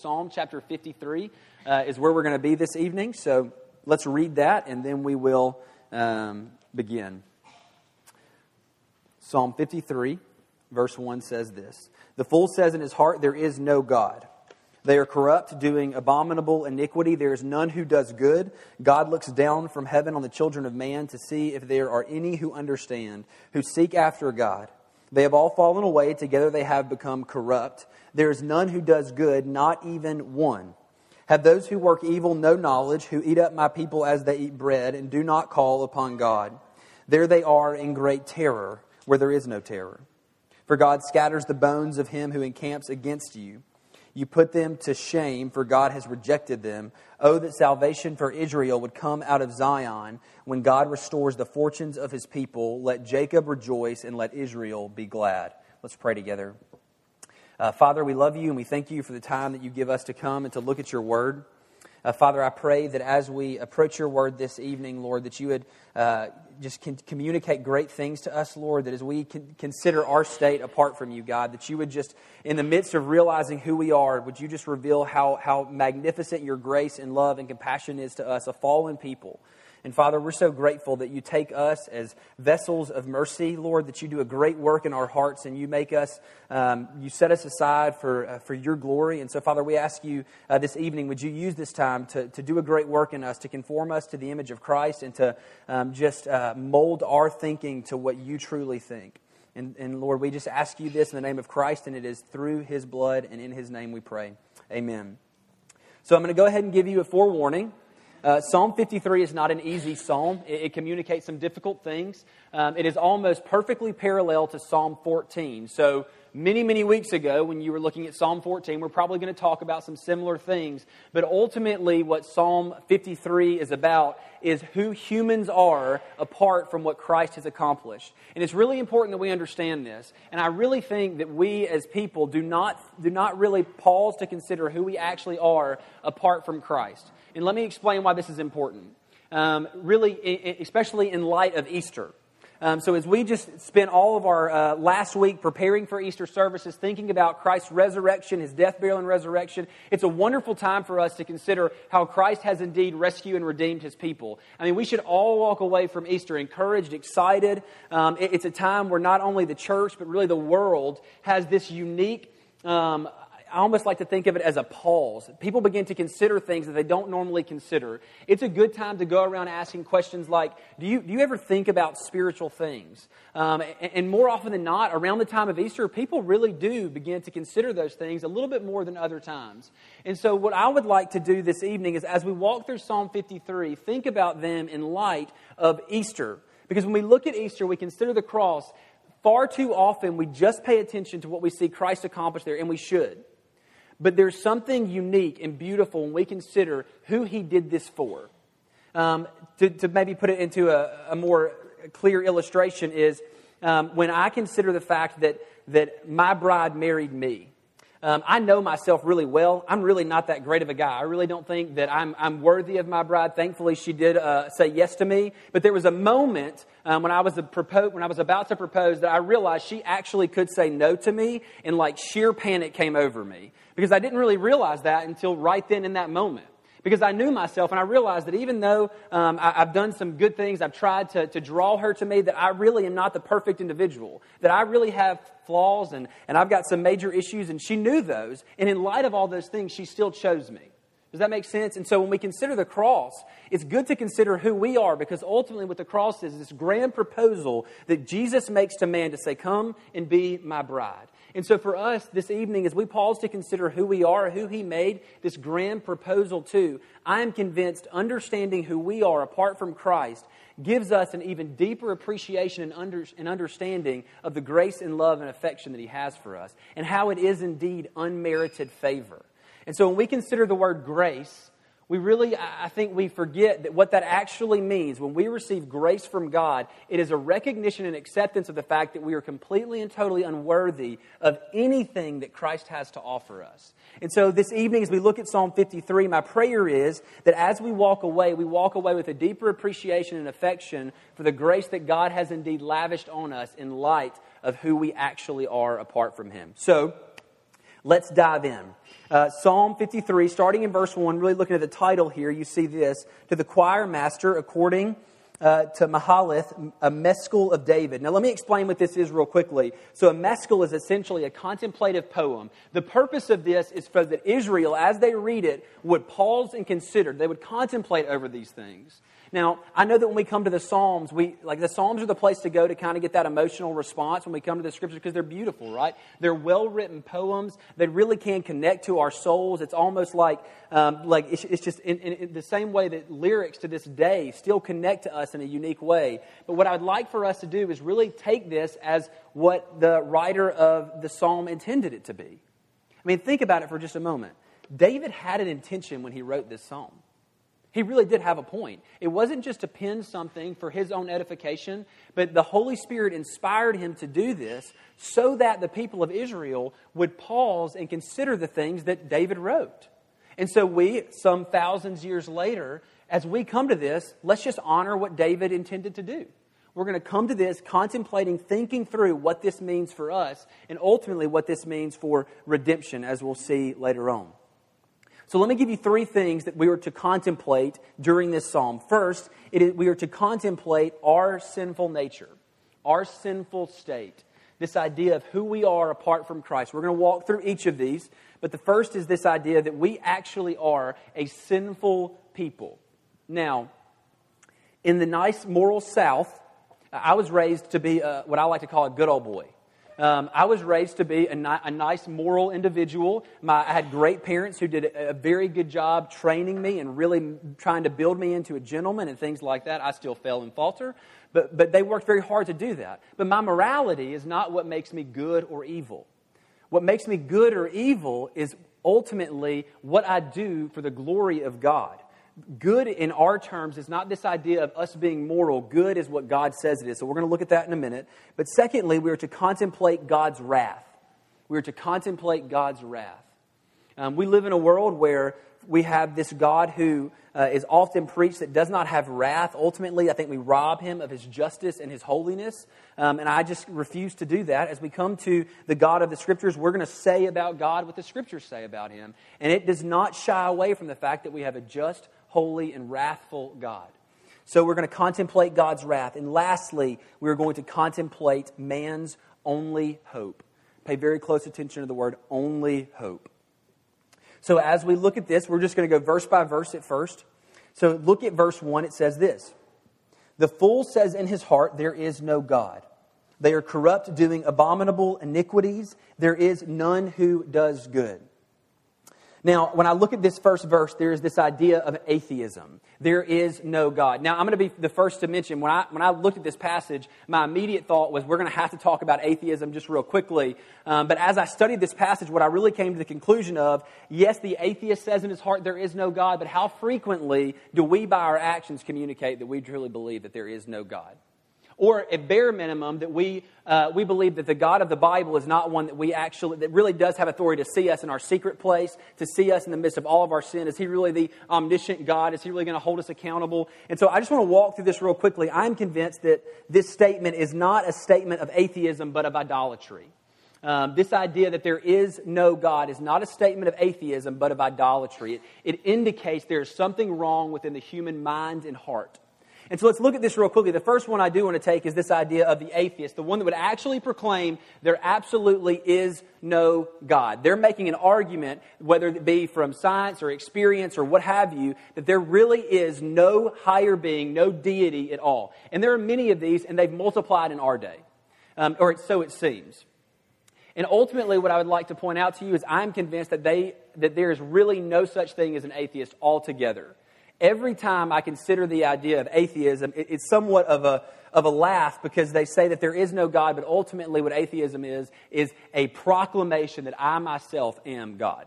Psalm chapter 53 uh, is where we're going to be this evening. So let's read that and then we will um, begin. Psalm 53, verse 1 says this The fool says in his heart, There is no God. They are corrupt, doing abominable iniquity. There is none who does good. God looks down from heaven on the children of man to see if there are any who understand, who seek after God. They have all fallen away. Together they have become corrupt. There is none who does good, not even one. Have those who work evil no knowledge, who eat up my people as they eat bread, and do not call upon God? There they are in great terror, where there is no terror. For God scatters the bones of him who encamps against you. You put them to shame, for God has rejected them. Oh, that salvation for Israel would come out of Zion when God restores the fortunes of his people. Let Jacob rejoice and let Israel be glad. Let's pray together. Uh, Father, we love you and we thank you for the time that you give us to come and to look at your word. Uh, Father, I pray that as we approach your word this evening, Lord, that you would uh, just can communicate great things to us, Lord, that as we consider our state apart from you, God, that you would just, in the midst of realizing who we are, would you just reveal how, how magnificent your grace and love and compassion is to us, a fallen people. And Father, we're so grateful that you take us as vessels of mercy, Lord, that you do a great work in our hearts and you make us, um, you set us aside for, uh, for your glory. And so, Father, we ask you uh, this evening, would you use this time to, to do a great work in us, to conform us to the image of Christ and to um, just uh, mold our thinking to what you truly think. And, and Lord, we just ask you this in the name of Christ, and it is through his blood and in his name we pray. Amen. So I'm going to go ahead and give you a forewarning. Uh, psalm 53 is not an easy psalm. It, it communicates some difficult things. Um, it is almost perfectly parallel to Psalm 14. So, many, many weeks ago, when you were looking at Psalm 14, we're probably going to talk about some similar things. But ultimately, what Psalm 53 is about is who humans are apart from what Christ has accomplished. And it's really important that we understand this. And I really think that we as people do not, do not really pause to consider who we actually are apart from Christ. And let me explain why this is important. Um, really, especially in light of Easter. Um, so, as we just spent all of our uh, last week preparing for Easter services, thinking about Christ's resurrection, his death, burial, and resurrection, it's a wonderful time for us to consider how Christ has indeed rescued and redeemed his people. I mean, we should all walk away from Easter encouraged, excited. Um, it, it's a time where not only the church, but really the world has this unique um, I almost like to think of it as a pause. People begin to consider things that they don't normally consider. It's a good time to go around asking questions like, do you, do you ever think about spiritual things? Um, and, and more often than not, around the time of Easter, people really do begin to consider those things a little bit more than other times. And so, what I would like to do this evening is as we walk through Psalm 53, think about them in light of Easter. Because when we look at Easter, we consider the cross. Far too often, we just pay attention to what we see Christ accomplish there, and we should. But there's something unique and beautiful when we consider who he did this for. Um, to, to, maybe put it into a, a more clear illustration is um, when I consider the fact that, that my bride married me. Um, I know myself really well. I'm really not that great of a guy. I really don't think that I'm, I'm worthy of my bride. Thankfully, she did uh, say yes to me. But there was a moment um, when I was propo- when I was about to propose that I realized she actually could say no to me, and like sheer panic came over me because I didn't really realize that until right then in that moment. Because I knew myself and I realized that even though um, I, have done some good things, I've tried to, to draw her to me, that I really am not the perfect individual, that I really have flaws and, and I've got some major issues, and she knew those. And in light of all those things, she still chose me. Does that make sense? And so when we consider the cross, it's good to consider who we are because ultimately what the cross is this grand proposal that Jesus makes to man to say, Come and be my bride. And so for us this evening, as we pause to consider who we are, who He made this grand proposal to, I am convinced understanding who we are apart from Christ gives us an even deeper appreciation and, under, and understanding of the grace and love and affection that He has for us, and how it is indeed unmerited favor. And so when we consider the word grace, we really, I think we forget that what that actually means. When we receive grace from God, it is a recognition and acceptance of the fact that we are completely and totally unworthy of anything that Christ has to offer us. And so this evening, as we look at Psalm 53, my prayer is that as we walk away, we walk away with a deeper appreciation and affection for the grace that God has indeed lavished on us in light of who we actually are apart from Him. So, let's dive in. Uh, Psalm 53, starting in verse 1, really looking at the title here, you see this To the choir master, according uh, to Mahalath, a Maskil of David. Now, let me explain what this is real quickly. So, a maskil is essentially a contemplative poem. The purpose of this is for that Israel, as they read it, would pause and consider. They would contemplate over these things. Now, I know that when we come to the Psalms, we like the Psalms are the place to go to kind of get that emotional response when we come to the scriptures because they're beautiful, right? They're well-written poems. They really can connect to our souls. It's almost like um, like it's, it's just in, in, in, the same way that lyrics to this day still connect to us in a unique way. But what I'd like for us to do is really take this as what the writer of the psalm intended it to be. I mean, think about it for just a moment. David had an intention when he wrote this psalm. He really did have a point. It wasn't just to pen something for his own edification, but the Holy Spirit inspired him to do this so that the people of Israel would pause and consider the things that David wrote. And so we, some thousands years later, as we come to this, let's just honor what David intended to do. We're going to come to this contemplating, thinking through what this means for us, and ultimately what this means for redemption, as we'll see later on. So let me give you three things that we are to contemplate during this psalm. First, we are to contemplate our sinful nature, our sinful state, this idea of who we are apart from Christ. We're going to walk through each of these, but the first is this idea that we actually are a sinful people. Now, in the nice moral South, I was raised to be a, what I like to call a good old boy. Um, I was raised to be a, ni- a nice moral individual. My, I had great parents who did a, a, very good job training me and really trying to build me into a gentleman and things like that. I still fail and falter, but, but they worked very hard to do that. But my morality is not what makes me good or evil. What makes me good or evil is ultimately what I do for the glory of God good in our terms is not this idea of us being moral. Good is what God says it is. So we're going to look at that in a minute. But secondly, we are to contemplate God's wrath. We are to contemplate God's wrath. Um, we live in a world where we have this God who uh, is often preached that does not have wrath. Ultimately, I think we rob him of his justice and his holiness. Um, and I just refuse to do that. As we come to the God of the Scriptures, we're going to say about God what the Scriptures say about him. And it does not shy away from the fact that we have a just, holy, and wrathful God. So we're going to contemplate God's wrath. And lastly, we're going to contemplate man's only hope. Pay very close attention to the word only hope. So as we look at this, we're just going to go verse by verse at first. So look at verse 1. It says this The fool says in his heart, There is no God. They are corrupt, doing abominable iniquities. There is none who does good. Now, when I look at this first verse, there is this idea of atheism. There is no God. Now, I'm going to be the first to mention, when I, when I looked at this passage, my immediate thought was we're going to have to talk about atheism just real quickly. Um, but as I studied this passage, what I really came to the conclusion of, yes, the atheist says in his heart there is no God, but how frequently do we, by our actions, communicate that we truly believe that there is no God? Or at bare minimum that we, uh, we believe that the God of the Bible is not one that we actually, that really does have authority to see us in our secret place, to see us in the midst of all of our sin. Is he really the omniscient God? Is he really going to hold us accountable? And so I just want to walk through this real quickly. I'm convinced that this statement is not a statement of atheism, but of idolatry. Um, this idea that there is no God is not a statement of atheism, but of idolatry. It, it indicates there is something wrong within the human mind and heart. And so let's look at this real quickly. The first one I do want to take is this idea of the atheist, the one that would actually proclaim there absolutely is no God. They're making an argument, whether it be from science or experience or what have you, that there really is no higher being, no deity at all. And there are many of these, and they've multiplied in our day. Um, or so it seems. And ultimately, what I would like to point out to you is I'm convinced that, they, that there is really no such thing as an atheist altogether every time I consider the idea of atheism, it's somewhat of a, of a laugh because they say that there is no God, but ultimately what atheism is, is a proclamation that I myself am God.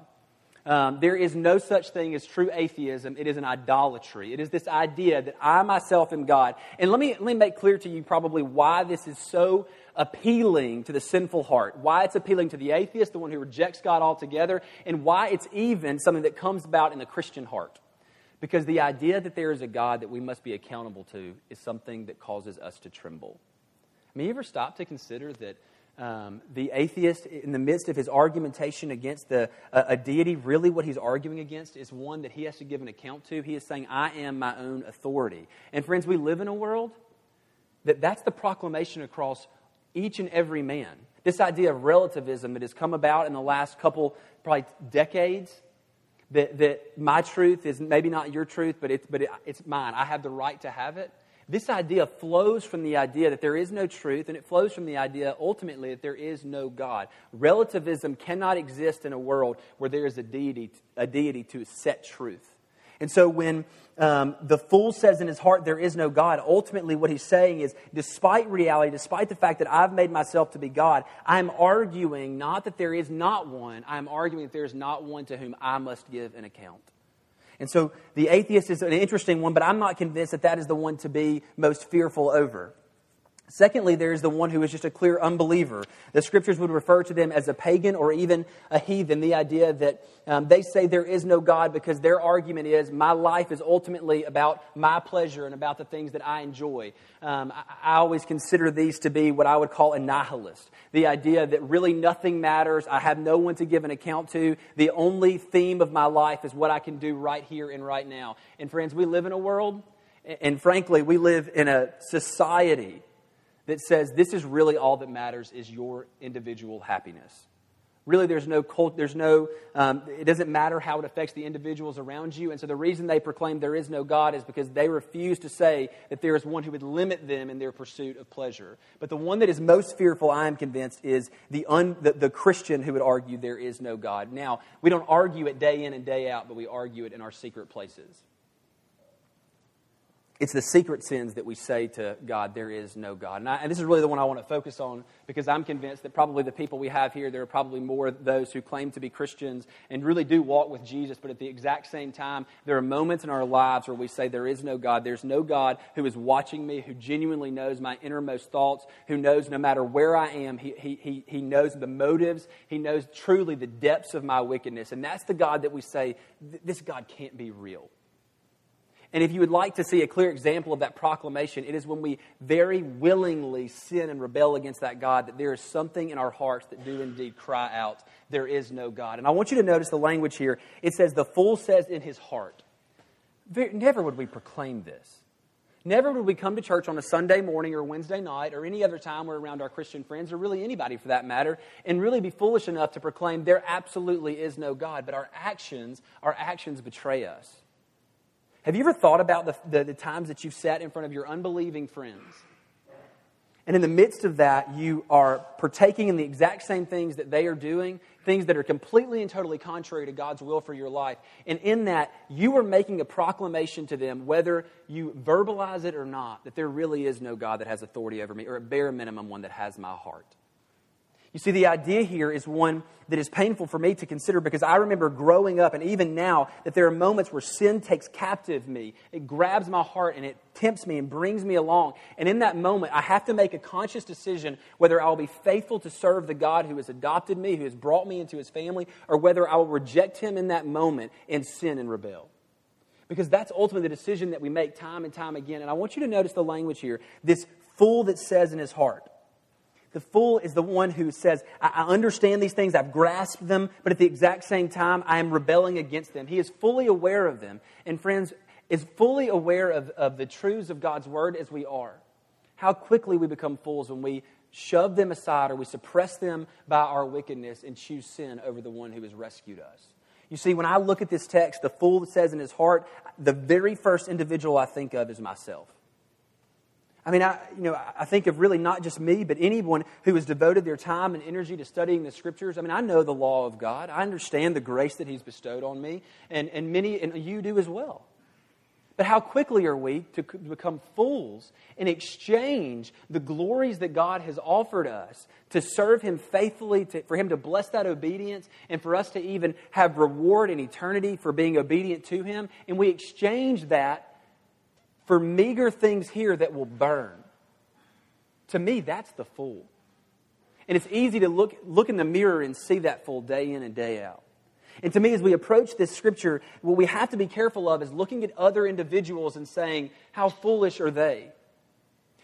Um, there is no such thing as true atheism. It is an idolatry. It is this idea that I myself am God. And let me, let me make clear to you probably why this is so appealing to the sinful heart, why it's appealing to the atheist, the one who rejects God altogether, and why it's even something that comes about in the Christian heart. Because the idea that there is a God that we must be accountable to is something that causes us to tremble. I mean, you ever stop to consider that um, the atheist, in the midst of his argumentation against the, uh, a deity, really what he's arguing against is one that he has to give an account to. He is saying, I am my own authority. And friends, we live in a world that that's the proclamation across each and every man. This idea of relativism that has come about in the last couple, probably decades, that, that my truth is maybe not your truth, but, it's, but it, it's mine. I have the right to have it. This idea flows from the idea that there is no truth, and it flows from the idea ultimately that there is no God. Relativism cannot exist in a world where there is a deity, a deity to set truth. And so when um, the fool says in his heart, There is no God, ultimately what he's saying is, despite reality, despite the fact that I've made myself to be God, I'm arguing not that there is not one, I'm arguing that there is not one to whom I must give an account. And so the atheist is an interesting one, but I'm not convinced that that is the one to be most fearful over. Secondly, there is the one who is just a clear unbeliever. The scriptures would refer to them as a pagan or even a heathen. The idea that um, they say there is no God because their argument is my life is ultimately about my pleasure and about the things that I enjoy. Um, I, I always consider these to be what I would call a nihilist. The idea that really nothing matters. I have no one to give an account to. The only theme of my life is what I can do right here and right now. And friends, we live in a world, and frankly, we live in a society that says this is really all that matters is your individual happiness. Really, there's no cult, there's no, um, it doesn't matter how it affects the individuals around you. And so the reason they proclaim there is no God is because they refuse to say that there is one who would limit them in their pursuit of pleasure. But the one that is most fearful, I am convinced, is the, un, the, the Christian who would argue there is no God. Now, we don't argue it day in and day out, but we argue it in our secret places. It's the secret sins that we say to God, there is no God. And, I, and, this is really the one I want to focus on because I'm convinced that probably the people we have here, there are probably more those who claim to be Christians and really do walk with Jesus, but at the exact same time, there are moments in our lives where we say, there is no God. There's no God who is watching me, who genuinely knows my innermost thoughts, who knows no matter where I am, he, he, he, he knows the motives, he knows truly the depths of my wickedness. And that's the God that we say, this God can't be real. And if you would like to see a clear example of that proclamation, it is when we very willingly sin and rebel against that God that there is something in our hearts that do indeed cry out, There is no God. And I want you to notice the language here. It says, The fool says in his heart. Never would we proclaim this. Never would we come to church on a Sunday morning or Wednesday night or any other time we're around our Christian friends or really anybody for that matter and really be foolish enough to proclaim there absolutely is no God. But our actions, our actions betray us. Have you ever thought about the, the, the, times that you've sat in front of your unbelieving friends? And in the midst of that, you are partaking in the exact same things that they are doing, things that are completely and totally contrary to God's will for your life. And in that, you are making a proclamation to them, whether you verbalize it or not, that there really is no God that has authority over me, or at bare minimum, one that has my heart. You see, the idea here is one that is painful for me to consider because I remember growing up and even now that there are moments where sin takes captive me. It grabs my heart and it tempts me and brings me along. And in that moment, I have to make a conscious decision whether I will be faithful to serve the God who has adopted me, who has brought me into his family, or whether I will reject him in that moment and sin and rebel. Because that's ultimately the decision that we make time and time again. And I want you to notice the language here this fool that says in his heart, the fool is the one who says, I understand these things, I've grasped them, but at the exact same time, I am rebelling against them. He is fully aware of them. And friends, is fully aware of, of the truths of God's word as we are. How quickly we become fools when we shove them aside or we suppress them by our wickedness and choose sin over the one who has rescued us. You see, when I look at this text, the fool that says in his heart, the very first individual I think of is myself. I mean, I, you know, I think of really not just me, but anyone who has devoted their time and energy to studying the scriptures. I mean, I know the law of God. I understand the grace that He's bestowed on me, and, and many, and you do as well. But how quickly are we to become fools and exchange the glories that God has offered us to serve Him faithfully, to, for Him to bless that obedience, and for us to even have reward in eternity for being obedient to Him? And we exchange that for meager things here that will burn. To me, that's the fool. And it's easy to look, look in the mirror and see that fool day in and day out. And to me, as we approach this scripture, what we have to be careful of is looking at other individuals and saying, How foolish are they?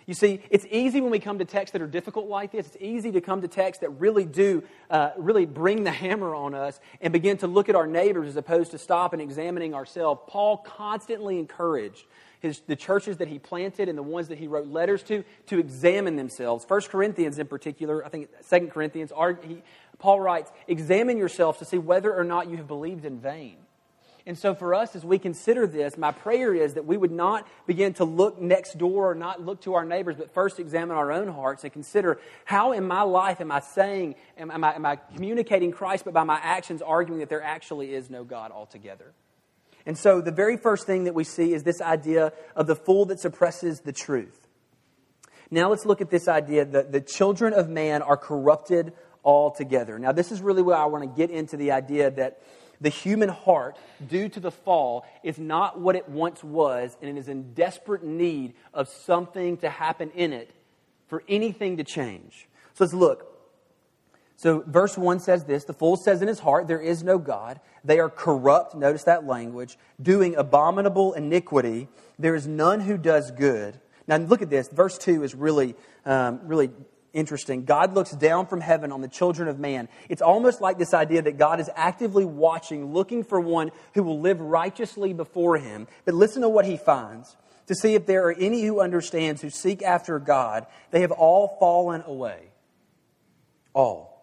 You see, it's easy when we come to texts that are difficult like this. It's easy to come to texts that really do, uh, really bring the hammer on us and begin to look at our neighbors as opposed to stop and examining ourselves. Paul constantly encouraged his, the churches that he planted and the ones that he wrote letters to to examine themselves. First Corinthians, in particular, I think Second Corinthians, he, Paul writes, "Examine yourselves to see whether or not you have believed in vain." And so, for us, as we consider this, my prayer is that we would not begin to look next door or not look to our neighbors, but first examine our own hearts and consider how in my life am I saying, am, am, I, am I communicating Christ, but by my actions arguing that there actually is no God altogether? And so, the very first thing that we see is this idea of the fool that suppresses the truth. Now, let's look at this idea that the children of man are corrupted altogether. Now, this is really where I want to get into the idea that the human heart, due to the fall, is not what it once was, and it is in desperate need of something to happen in it for anything to change. So let's look. So, verse 1 says this The fool says in his heart, There is no God. They are corrupt, notice that language, doing abominable iniquity. There is none who does good. Now, look at this. Verse 2 is really, um, really interesting. God looks down from heaven on the children of man. It's almost like this idea that God is actively watching, looking for one who will live righteously before him. But listen to what he finds to see if there are any who understands, who seek after God. They have all fallen away. All.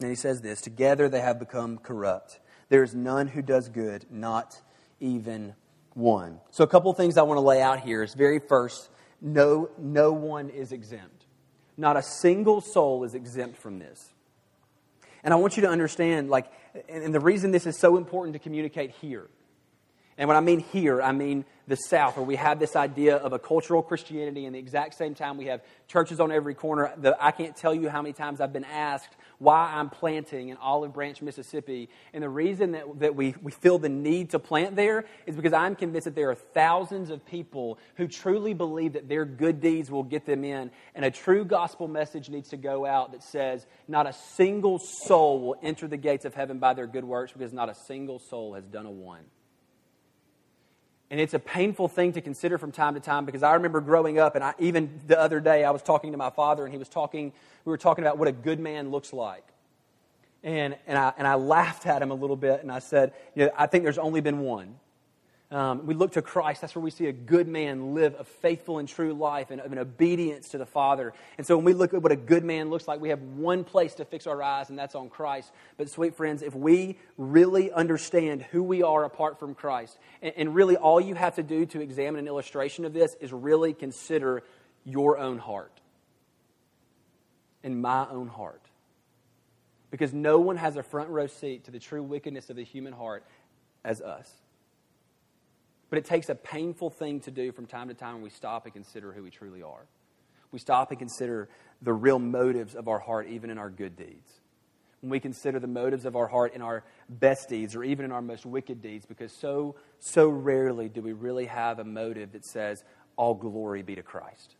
And he says this Together they have become corrupt. There is none who does good, not even one. So, a couple of things I want to lay out here is very first, no, no one is exempt. Not a single soul is exempt from this. And I want you to understand, like, and the reason this is so important to communicate here. And when I mean here, I mean the South, where we have this idea of a cultural Christianity, and the exact same time we have churches on every corner. The, I can't tell you how many times I've been asked why I'm planting in Olive Branch, Mississippi. And the reason that, that we, we feel the need to plant there is because I'm convinced that there are thousands of people who truly believe that their good deeds will get them in. And a true gospel message needs to go out that says, not a single soul will enter the gates of heaven by their good works because not a single soul has done a one. And it's a painful thing to consider from time to time because I remember growing up, and I, even the other day, I was talking to my father, and he was talking, we were talking about what a good man looks like. And, and, I, and I laughed at him a little bit, and I said, know, I think there's only been one. Um, we look to Christ. That's where we see a good man live a faithful and true life and of an obedience to the Father. And so when we look at what a good man looks like, we have one place to fix our eyes, and that's on Christ. But, sweet friends, if we really understand who we are apart from Christ, and, and really all you have to do to examine an illustration of this is really consider your own heart and my own heart. Because no one has a front row seat to the true wickedness of the human heart as us. But it takes a painful thing to do from time to time when we stop and consider who we truly are. We stop and consider the real motives of our heart, even in our good deeds. When we consider the motives of our heart in our best deeds or even in our most wicked deeds, because so, so rarely do we really have a motive that says, All glory be to Christ.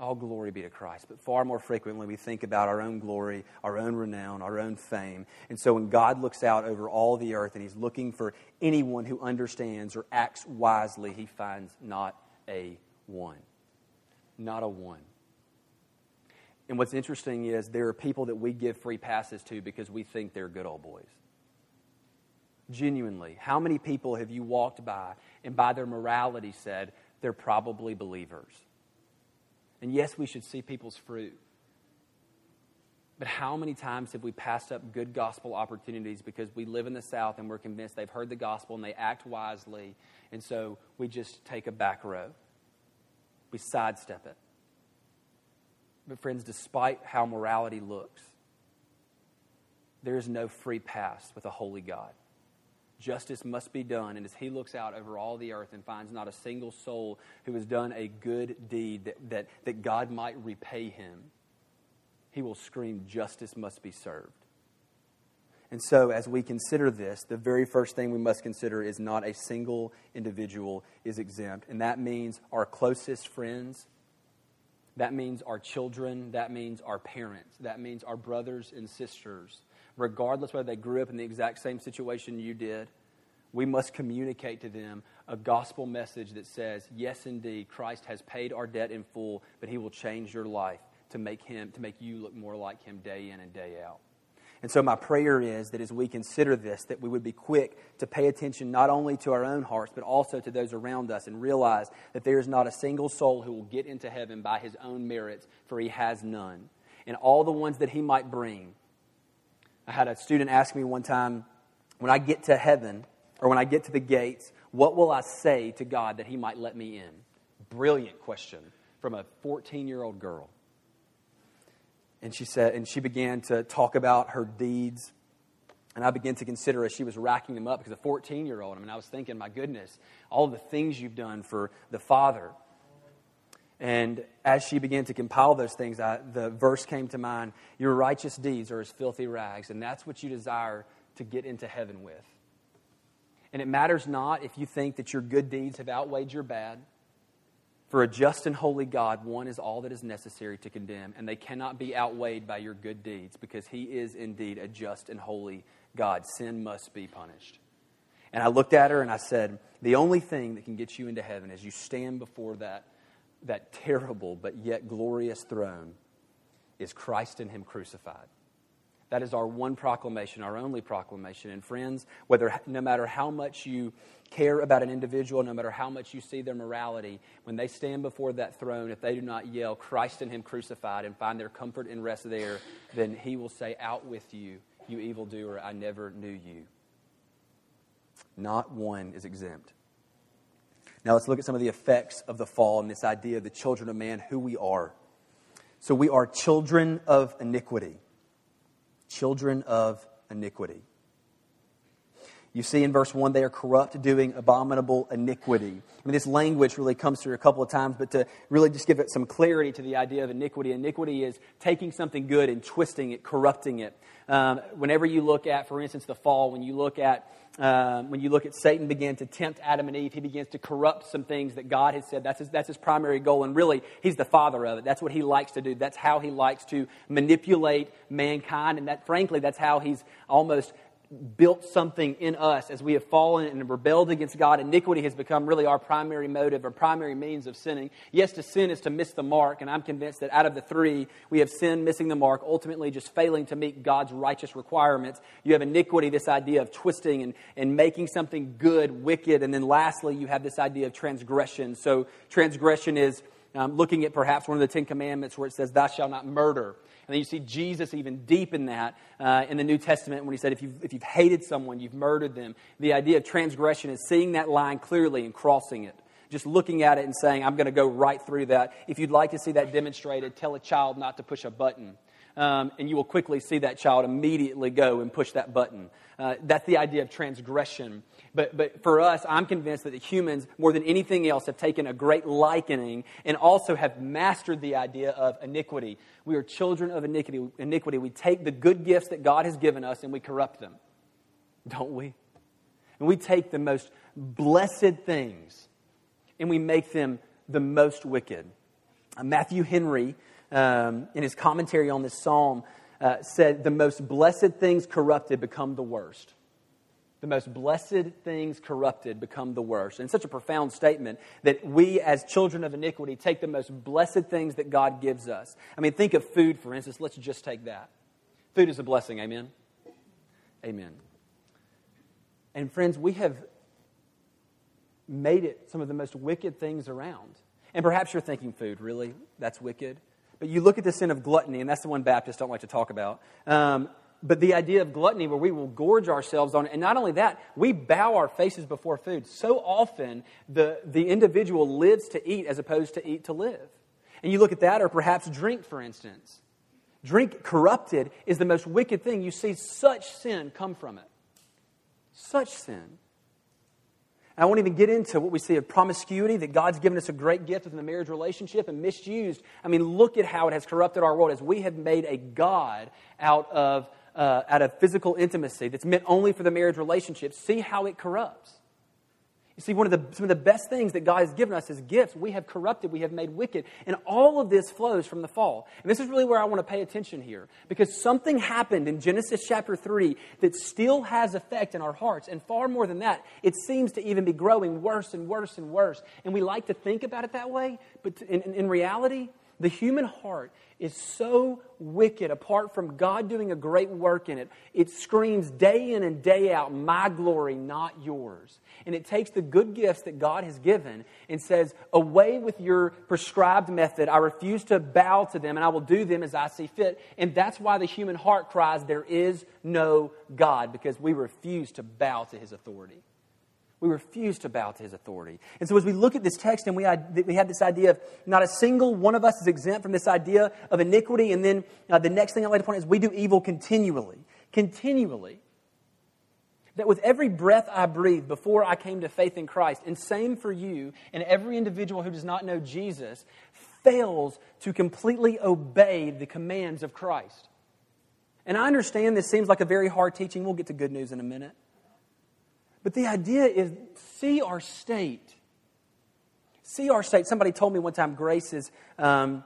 All glory be to Christ. But far more frequently, we think about our own glory, our own renown, our own fame. And so when God looks out over all the earth and He's looking for anyone who understands or acts wisely, He finds not a one. Not a one. And what's interesting is there are people that we give free passes to because we think they're good old boys. Genuinely, how many people have you walked by and by their morality said they're probably believers? And yes, we should see people's fruit. But how many times have we passed up good gospel opportunities because we live in the South and we're convinced they've heard the gospel and they act wisely, and so we just take a back row? We sidestep it. But, friends, despite how morality looks, there is no free pass with a holy God. Justice must be done. And as he looks out over all the earth and finds not a single soul who has done a good deed that, that, that God might repay him, he will scream, Justice must be served. And so, as we consider this, the very first thing we must consider is not a single individual is exempt. And that means our closest friends, that means our children, that means our parents, that means our brothers and sisters regardless whether they grew up in the exact same situation you did we must communicate to them a gospel message that says, yes, indeed, Christ has paid our debt in full, but he will change your life to make him to make you look more like him day in and day out. And so my prayer is that as we consider this, that we would be quick to pay attention not only to our own hearts, but also to those around us and realize that there is not a single soul who will get into heaven by his own merits, for he has none. And all the ones that he might bring. I had a student ask me one time, when I get to heaven, or when I get to the gates, what will I say to God that he might let me in? Brilliant question from a 14 year old girl. And she said, and she began to talk about her deeds. And I began to consider as she was racking them up because a 14 year old, I mean, I was thinking, my goodness, all the things you've done for the Father. And as she began to compile those things, I, the verse came to mind Your righteous deeds are as filthy rags, and that's what you desire to get into heaven with. And it matters not if you think that your good deeds have outweighed your bad. For a just and holy God, one is all that is necessary to condemn, and they cannot be outweighed by your good deeds, because He is indeed a just and holy God. Sin must be punished. And I looked at her and I said, The only thing that can get you into heaven is you stand before that, that terrible but yet glorious throne is Christ and Him crucified. That is our one proclamation, our only proclamation. And friends, whether no matter how much you care about an individual, no matter how much you see their morality, when they stand before that throne, if they do not yell Christ and Him crucified and find their comfort and rest there, then He will say, Out with you, you evildoer, I never knew you. Not one is exempt. Now let's look at some of the effects of the fall and this idea of the children of man, who we are. So we are children of iniquity children of iniquity. You see in verse 1, they are corrupt, doing abominable iniquity. I mean, this language really comes through a couple of times, but to really just give it some clarity to the idea of iniquity, iniquity is taking something good and twisting it, corrupting it. Um, whenever you look at, for instance, the fall, when you look at um, when you look at Satan began to tempt Adam and Eve, he begins to corrupt some things that God has said. That's his, that's his primary goal. And really, he's the father of it. That's what he likes to do. That's how he likes to manipulate mankind. And that, frankly, that's how he's almost built something in us as we have fallen and rebelled against God. Iniquity has become really our primary motive or primary means of sinning. Yes, to sin is to miss the mark, and I'm convinced that out of the three, we have sin, missing the mark, ultimately just failing to meet God's righteous requirements. You have iniquity, this idea of twisting and, and making something good wicked. And then lastly, you have this idea of transgression. So, transgression is um, looking at perhaps one of the Ten Commandments where it says, Thou shalt not murder. And then you see Jesus even deep in that uh, in the New Testament when he said, if you've, if you've hated someone, you've murdered them. The idea of transgression is seeing that line clearly and crossing it. Just looking at it and saying, I'm going to go right through that. If you'd like to see that demonstrated, tell a child not to push a button. Um, and you will quickly see that child immediately go and push that button. Uh, that's the idea of transgression. But, but for us, I'm convinced that the humans, more than anything else, have taken a great likening and also have mastered the idea of iniquity. We are children of iniquity. iniquity. We take the good gifts that God has given us and we corrupt them, don't we? And we take the most blessed things and we make them the most wicked. Uh, Matthew Henry, um, in his commentary on this psalm, uh, said, The most blessed things corrupted become the worst the most blessed things corrupted become the worst. And such a profound statement that we, as children of iniquity, take the most blessed things that God gives us. I mean, think of food, for instance. Let's just take that. Food is a blessing, amen? Amen. And friends, we have made it some of the most wicked things around. And perhaps you're thinking, food, really? That's wicked? But you look at the sin of gluttony, and that's the one Baptists don't like to talk about. Um, but the idea of gluttony where we will gorge ourselves on it. And not only that, we bow our faces before food. So often, the, the individual lives to eat as opposed to eat to live. And you look at that, or perhaps drink, for instance. Drink corrupted is the most wicked thing. You see such sin come from it. Such sin. I won't even get into what we see of promiscuity, that God's given us a great gift within the marriage relationship and misused. I mean, look at how it has corrupted our world as we have made a God out of uh, out of physical intimacy that's meant only for the marriage relationship, see how it corrupts. You see, one of the, some of the best things that God has given us as gifts, we have corrupted, we have made wicked. And all of this flows from the fall. And this is really where I want to pay attention here. Because something happened in Genesis chapter 3 that still has effect in our hearts. And far more than that, it seems to even be growing worse and worse and worse. And we like to think about it that way. But in, in reality, the human heart is so wicked apart from God doing a great work in it. It screams day in and day out, My glory, not yours. And it takes the good gifts that God has given and says, Away with your prescribed method. I refuse to bow to them, and I will do them as I see fit. And that's why the human heart cries, There is no God, because we refuse to bow to his authority. We refuse to bow to his authority. And so, as we look at this text and we, we have this idea of not a single one of us is exempt from this idea of iniquity, and then uh, the next thing I'd like to point out is we do evil continually. Continually. That with every breath I breathe before I came to faith in Christ, and same for you and every individual who does not know Jesus, fails to completely obey the commands of Christ. And I understand this seems like a very hard teaching. We'll get to good news in a minute. But the idea is see our state. See our state. Somebody told me one time grace is, um,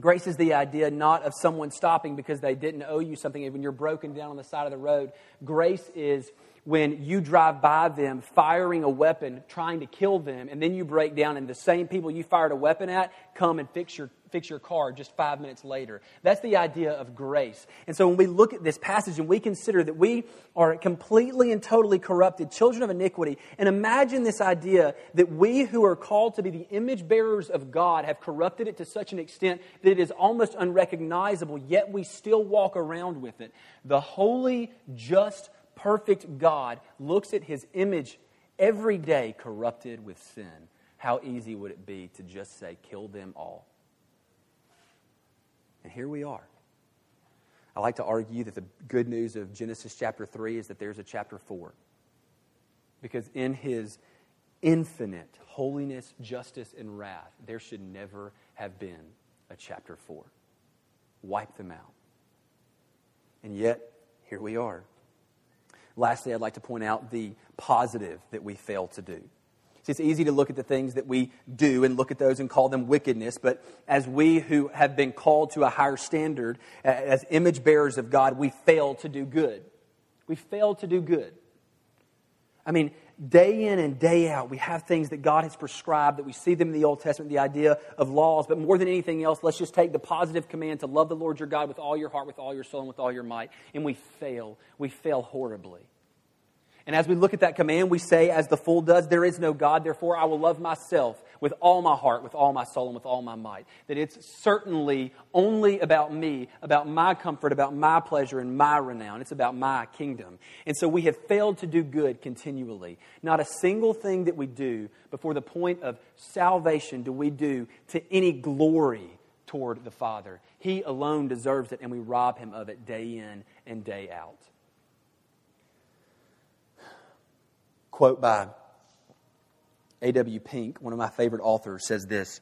grace is the idea not of someone stopping because they didn't owe you something. When you're broken down on the side of the road, grace is when you drive by them firing a weapon, trying to kill them, and then you break down, and the same people you fired a weapon at come and fix your, fix your car just five minutes later. That's the idea of grace. And so when we look at this passage and we consider that we are completely and totally corrupted, children of iniquity, and imagine this idea that we who are called to be the image bearers of God have corrupted it to such an extent that it is almost unrecognizable, yet we still walk around with it. The holy, just, perfect God looks at his image every day corrupted with sin, how easy would it be to just say, kill them all? And here we are. I like to argue that the good news of Genesis chapter 3 is that there's a chapter 4. Because in his infinite holiness, justice, and wrath, there should never have been a chapter 4. Wipe them out. And yet, here we are. Lastly, I'd like to point out the positive that we fail to do. See, it's easy to look at the things that we do and look at those and call them wickedness, but as we who have been called to a higher standard, as image bearers of God, we fail to do good. We fail to do good. I mean, day in and day out, we have things that God has prescribed, that we see them in the Old Testament, the idea of laws. But more than anything else, let's just take the positive command to love the Lord your God with all your heart, with all your soul, and with all your might. And we fail. We fail horribly. And as we look at that command, we say, as the fool does, there is no God, therefore I will love myself with all my heart, with all my soul, and with all my might. That it's certainly only about me, about my comfort, about my pleasure, and my renown. It's about my kingdom. And so we have failed to do good continually. Not a single thing that we do before the point of salvation do we do to any glory toward the Father. He alone deserves it, and we rob him of it day in and day out. Quote by A.W. Pink, one of my favorite authors, says this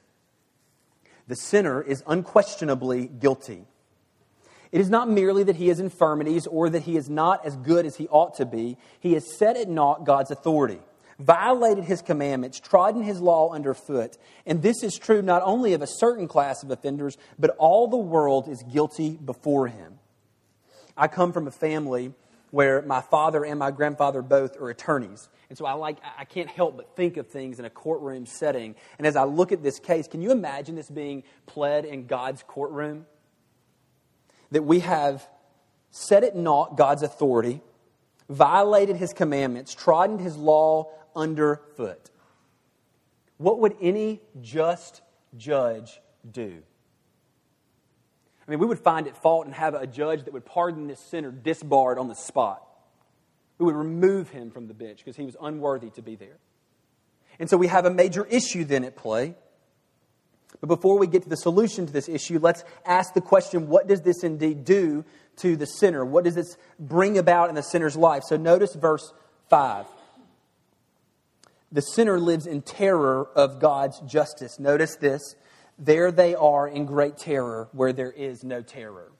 The sinner is unquestionably guilty. It is not merely that he has infirmities or that he is not as good as he ought to be. He has set at naught God's authority, violated his commandments, trodden his law underfoot. And this is true not only of a certain class of offenders, but all the world is guilty before him. I come from a family where my father and my grandfather both are attorneys. And so I like I can't help but think of things in a courtroom setting. And as I look at this case, can you imagine this being pled in God's courtroom? That we have set at naught God's authority, violated his commandments, trodden his law underfoot. What would any just judge do? I mean, we would find it fault and have a judge that would pardon this sinner disbarred on the spot who would remove him from the bench because he was unworthy to be there. And so we have a major issue then at play. But before we get to the solution to this issue, let's ask the question what does this indeed do to the sinner? What does this bring about in the sinner's life? So notice verse 5. The sinner lives in terror of God's justice. Notice this. There they are in great terror where there is no terror.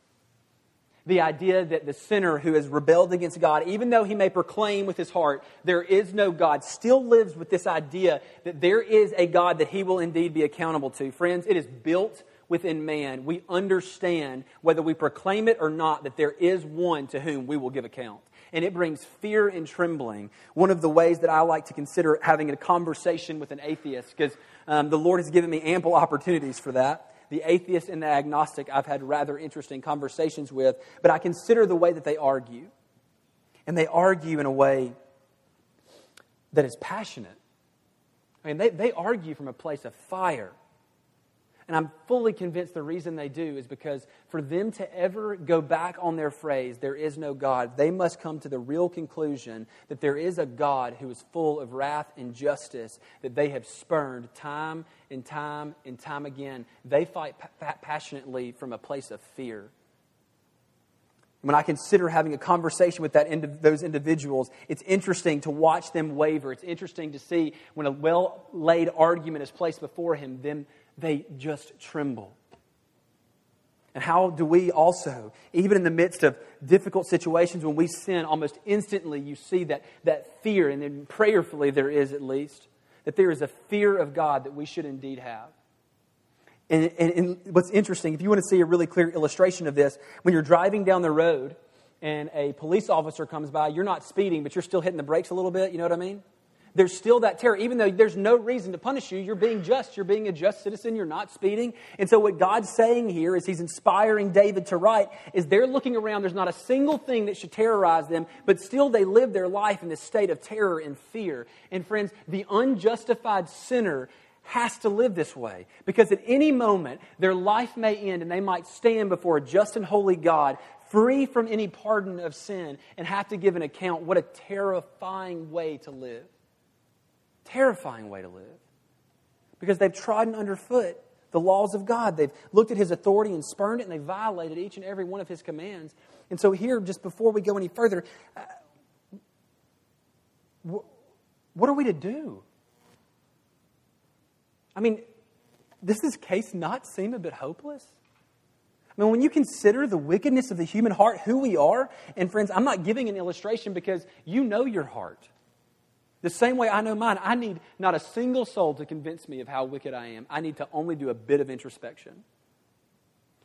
The idea that the sinner who has rebelled against God, even though he may proclaim with his heart, there is no God, still lives with this idea that there is a God that he will indeed be accountable to. Friends, it is built within man. We understand, whether we proclaim it or not, that there is one to whom we will give account. And it brings fear and trembling. One of the ways that I like to consider having a conversation with an atheist, because um, the Lord has given me ample opportunities for that the atheist and the agnostic I've had rather interesting conversations with, but I consider the way that they argue. And they argue in a way that is passionate. I mean, they, they argue from a place of fire. And I'm fully convinced the reason they do is because for them to ever go back on their phrase, there is no God, they must come to the real conclusion that there is a God who is full of wrath and justice that they have spurned time and time and time again. They fight pa- passionately from a place of fear. When I consider having a conversation with that those individuals, it's interesting to watch them waver. It's interesting to see when a well laid argument is placed before him, them they just tremble. And how do we also, even in the midst of difficult situations when we sin, almost instantly you see that, that fear, and then prayerfully there is at least, that there is a fear of God that we should indeed have. And, and, and what's interesting, if you want to see a really clear illustration of this, when you're driving down the road and a police officer comes by, you're not speeding, but you're still hitting the brakes a little bit, you know what I mean? There's still that terror. Even though there's no reason to punish you, you're being just. You're being a just citizen. You're not speeding. And so, what God's saying here is He's inspiring David to write is they're looking around. There's not a single thing that should terrorize them, but still they live their life in this state of terror and fear. And, friends, the unjustified sinner has to live this way because at any moment their life may end and they might stand before a just and holy God free from any pardon of sin and have to give an account. What a terrifying way to live. Terrifying way to live. Because they've trodden underfoot the laws of God. They've looked at his authority and spurned it, and they violated each and every one of his commands. And so, here, just before we go any further, uh, what are we to do? I mean, does this case not seem a bit hopeless? I mean, when you consider the wickedness of the human heart, who we are, and friends, I'm not giving an illustration because you know your heart. The same way I know mine, I need not a single soul to convince me of how wicked I am. I need to only do a bit of introspection.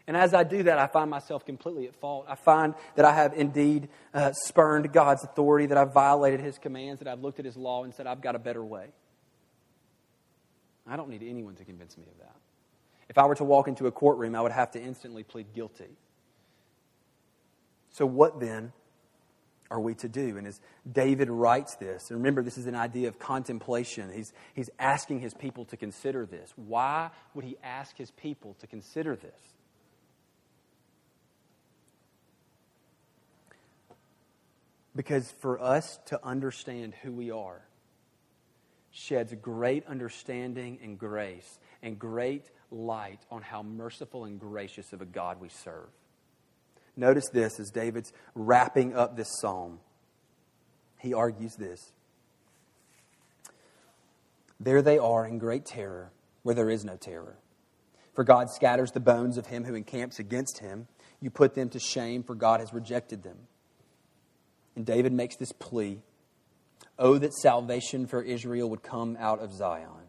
And as I do that, I find myself completely at fault. I find that I have indeed uh, spurned God's authority, that I've violated His commands, that I've looked at His law and said, I've got a better way. I don't need anyone to convince me of that. If I were to walk into a courtroom, I would have to instantly plead guilty. So, what then are we to do? And as David writes this, and remember, this is an idea of contemplation. He's, he's asking his people to consider this. Why would he ask his people to consider this? Because for us to understand who we are sheds great understanding and grace and great light on how merciful and gracious of a God we serve. Notice this as David's wrapping up this psalm. He argues this There they are in great terror where there is no terror. For God scatters the bones of him who encamps against him. You put them to shame, for God has rejected them. And David makes this plea Oh, that salvation for Israel would come out of Zion.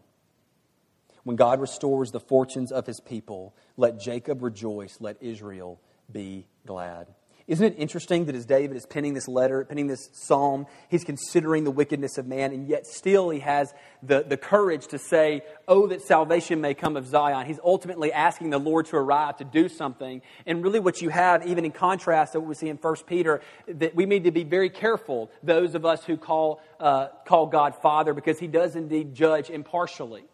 When God restores the fortunes of his people, let Jacob rejoice, let Israel be glad. Isn't it interesting that as David is penning this letter, penning this psalm, he's considering the wickedness of man, and yet still he has the, the courage to say, Oh, that salvation may come of Zion. He's ultimately asking the Lord to arrive to do something. And really, what you have, even in contrast to what we see in 1 Peter, that we need to be very careful, those of us who call, uh, call God Father, because he does indeed judge impartially.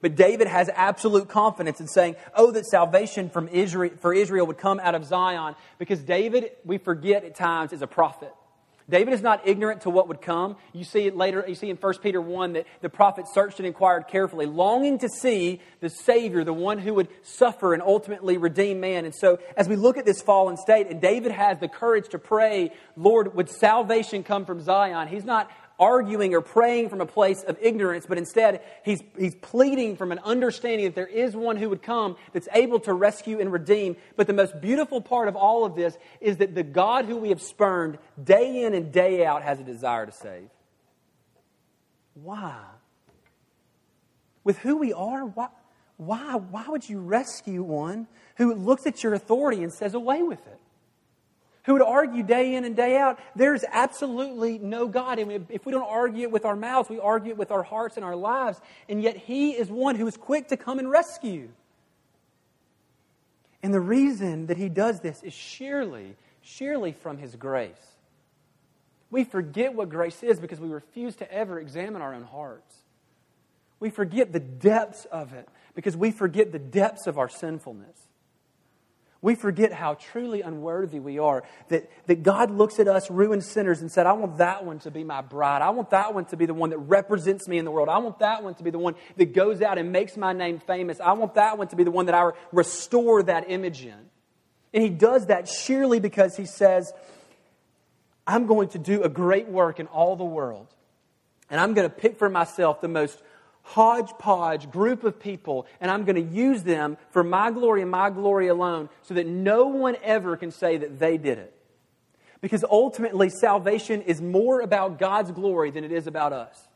But David has absolute confidence in saying, oh, that salvation from Israel, for Israel would come out of Zion. Because David, we forget at times, is a prophet. David is not ignorant to what would come. You see it later, you see in 1 Peter 1 that the prophet searched and inquired carefully, longing to see the Savior, the one who would suffer and ultimately redeem man. And so, as we look at this fallen state, and David has the courage to pray, Lord, would salvation come from Zion? He's not arguing or praying from a place of ignorance, but instead he's, he's pleading from an understanding that there is one who would come that's able to rescue and redeem. But the most beautiful part of all of this is that the God who we have spurned day in and day out has a desire to save. Why? With who we are, why, why, why would you rescue one who looks at your authority and says, away with it? Who would argue day in and day out, there's absolutely no God. And if we don't argue it with our mouths, we argue it with our hearts and our lives. And yet He is one who is quick to come and rescue. And the reason that He does this is surely, surely from His grace. We forget what grace is because we refuse to ever examine our own hearts. We forget the depths of it because we forget the depths of our sinfulness. We forget how truly unworthy we are. That, that God looks at us, ruined sinners, and said, I want that one to be my bride. I want that one to be the one that represents me in the world. I want that one to be the one that goes out and makes my name famous. I want that one to be the one that I restore that image in. And He does that sheerly because He says, I'm going to do a great work in all the world. And I'm going to pick for myself the most hodgepodge group of people, and I'm going to use them for my glory and my glory alone so that no one ever can say that they did it. Because ultimately, salvation is more about God's glory than it is about us.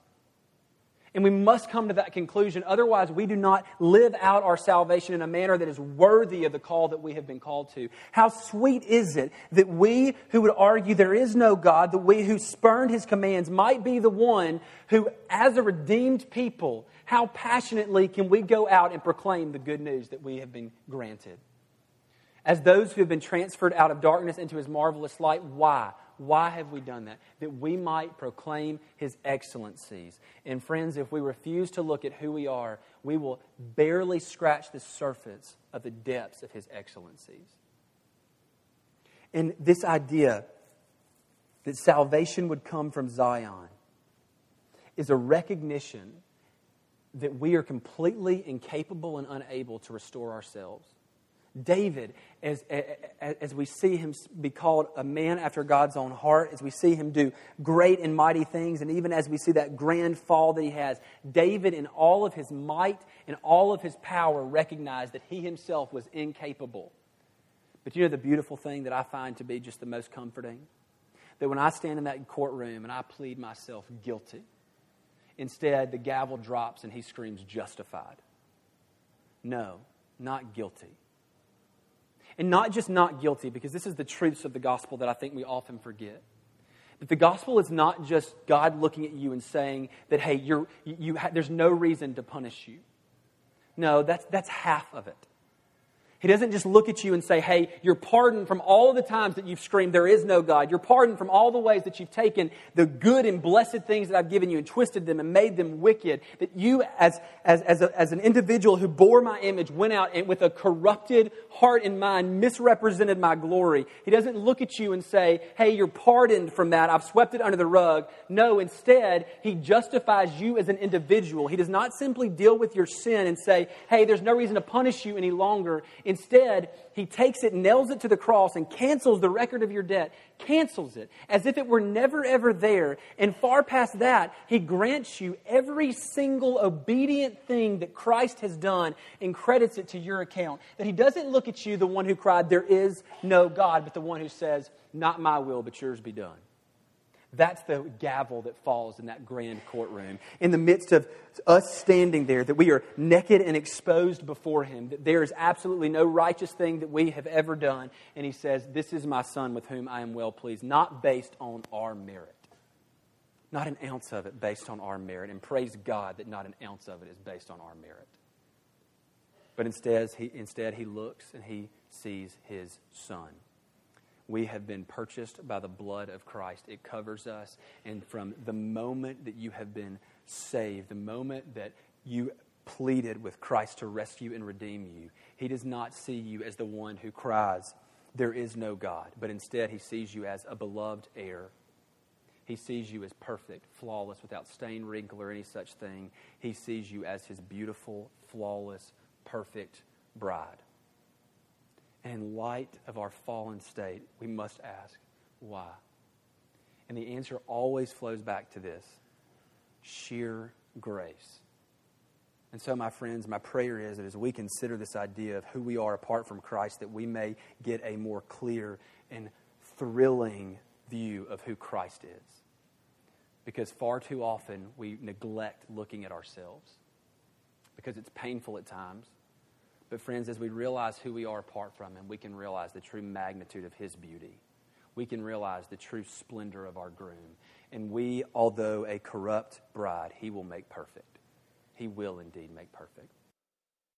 And we must come to that conclusion. Otherwise, we do not live out our salvation in a manner that is worthy of the call that we have been called to. How sweet is it that we who would argue there is no God, that we who spurned his commands, might be the one who, as a redeemed people, how passionately can we go out and proclaim the good news that we have been granted? As those who have been transferred out of darkness into his marvelous light, why? Why have we done that? That we might proclaim his excellencies. And friends, if we refuse to look at who we are, we will barely scratch the surface of the depths of his excellencies. And this idea that salvation would come from Zion is a recognition that we are completely incapable and unable to restore ourselves. David, as, as we see him be called a man after God's own heart, as we see him do great and mighty things, and even as we see that grand fall that he has, David, in all of his might and all of his power, recognized that he himself was incapable. But you know the beautiful thing that I find to be just the most comforting? That when I stand in that courtroom and I plead myself guilty, instead the gavel drops and he screams justified. No, not guilty and not just not guilty, because this is the truths of the gospel that I think we often forget. That the gospel is not just God looking at you and saying that, hey, you're, you, ha- there's no reason to punish you. No, that's, that's half of it. He doesn't just look at you and say, hey, you're pardoned from all the times that you've screamed, there is no God. You're pardoned from all the ways that you've taken the good and blessed things that I've given you and twisted them and made them wicked. That you, as, as, as, a, as an individual who bore my image, went out and with a corrupted heart and mind misrepresented my glory. He doesn't look at you and say, hey, you're pardoned from that. I've swept it under the rug. No, instead, he justifies you as an individual. He does not simply deal with your sin and say, hey, there's no reason to punish you any longer. Instead, he takes it, nails it to the cross, and cancels the record of your debt, cancels it as if it were never ever there. And far past that, he grants you every single obedient thing that Christ has done and credits it to your account. That he doesn't look at you, the one who cried, There is no God, but the one who says, Not my will, but yours be done. That's the gavel that falls in that grand courtroom. In the midst of us standing there, that we are naked and exposed before Him, that there is absolutely no righteous thing that we have ever done. And He says, This is my Son with whom I am well pleased, not based on our merit. Not an ounce of it based on our merit. And praise God that not an ounce of it is based on our merit. But instead, He, instead, he looks and He sees His Son we have been purchased by the blood of Christ. It covers us. And from the moment that you have been saved, the moment that you pleaded with Christ to rescue and redeem you, He does not see you as the one who cries, There is no God, but instead He sees you as a beloved heir. He sees you as perfect, flawless, without stain, wrinkle, or any such thing. He sees you as His beautiful, flawless, perfect bride. And in light of our fallen state, we must ask, why? And the answer always flows back to this sheer grace. And so, my friends, my prayer is that as we consider this idea of who we are apart from Christ, that we may get a more clear and thrilling view of who Christ is. Because far too often we neglect looking at ourselves because it's painful at times. But, friends, as we realize who we are apart from Him, we can realize the true magnitude of His beauty. We can realize the true splendor of our groom. And we, although a corrupt bride, He will make perfect. He will indeed make perfect.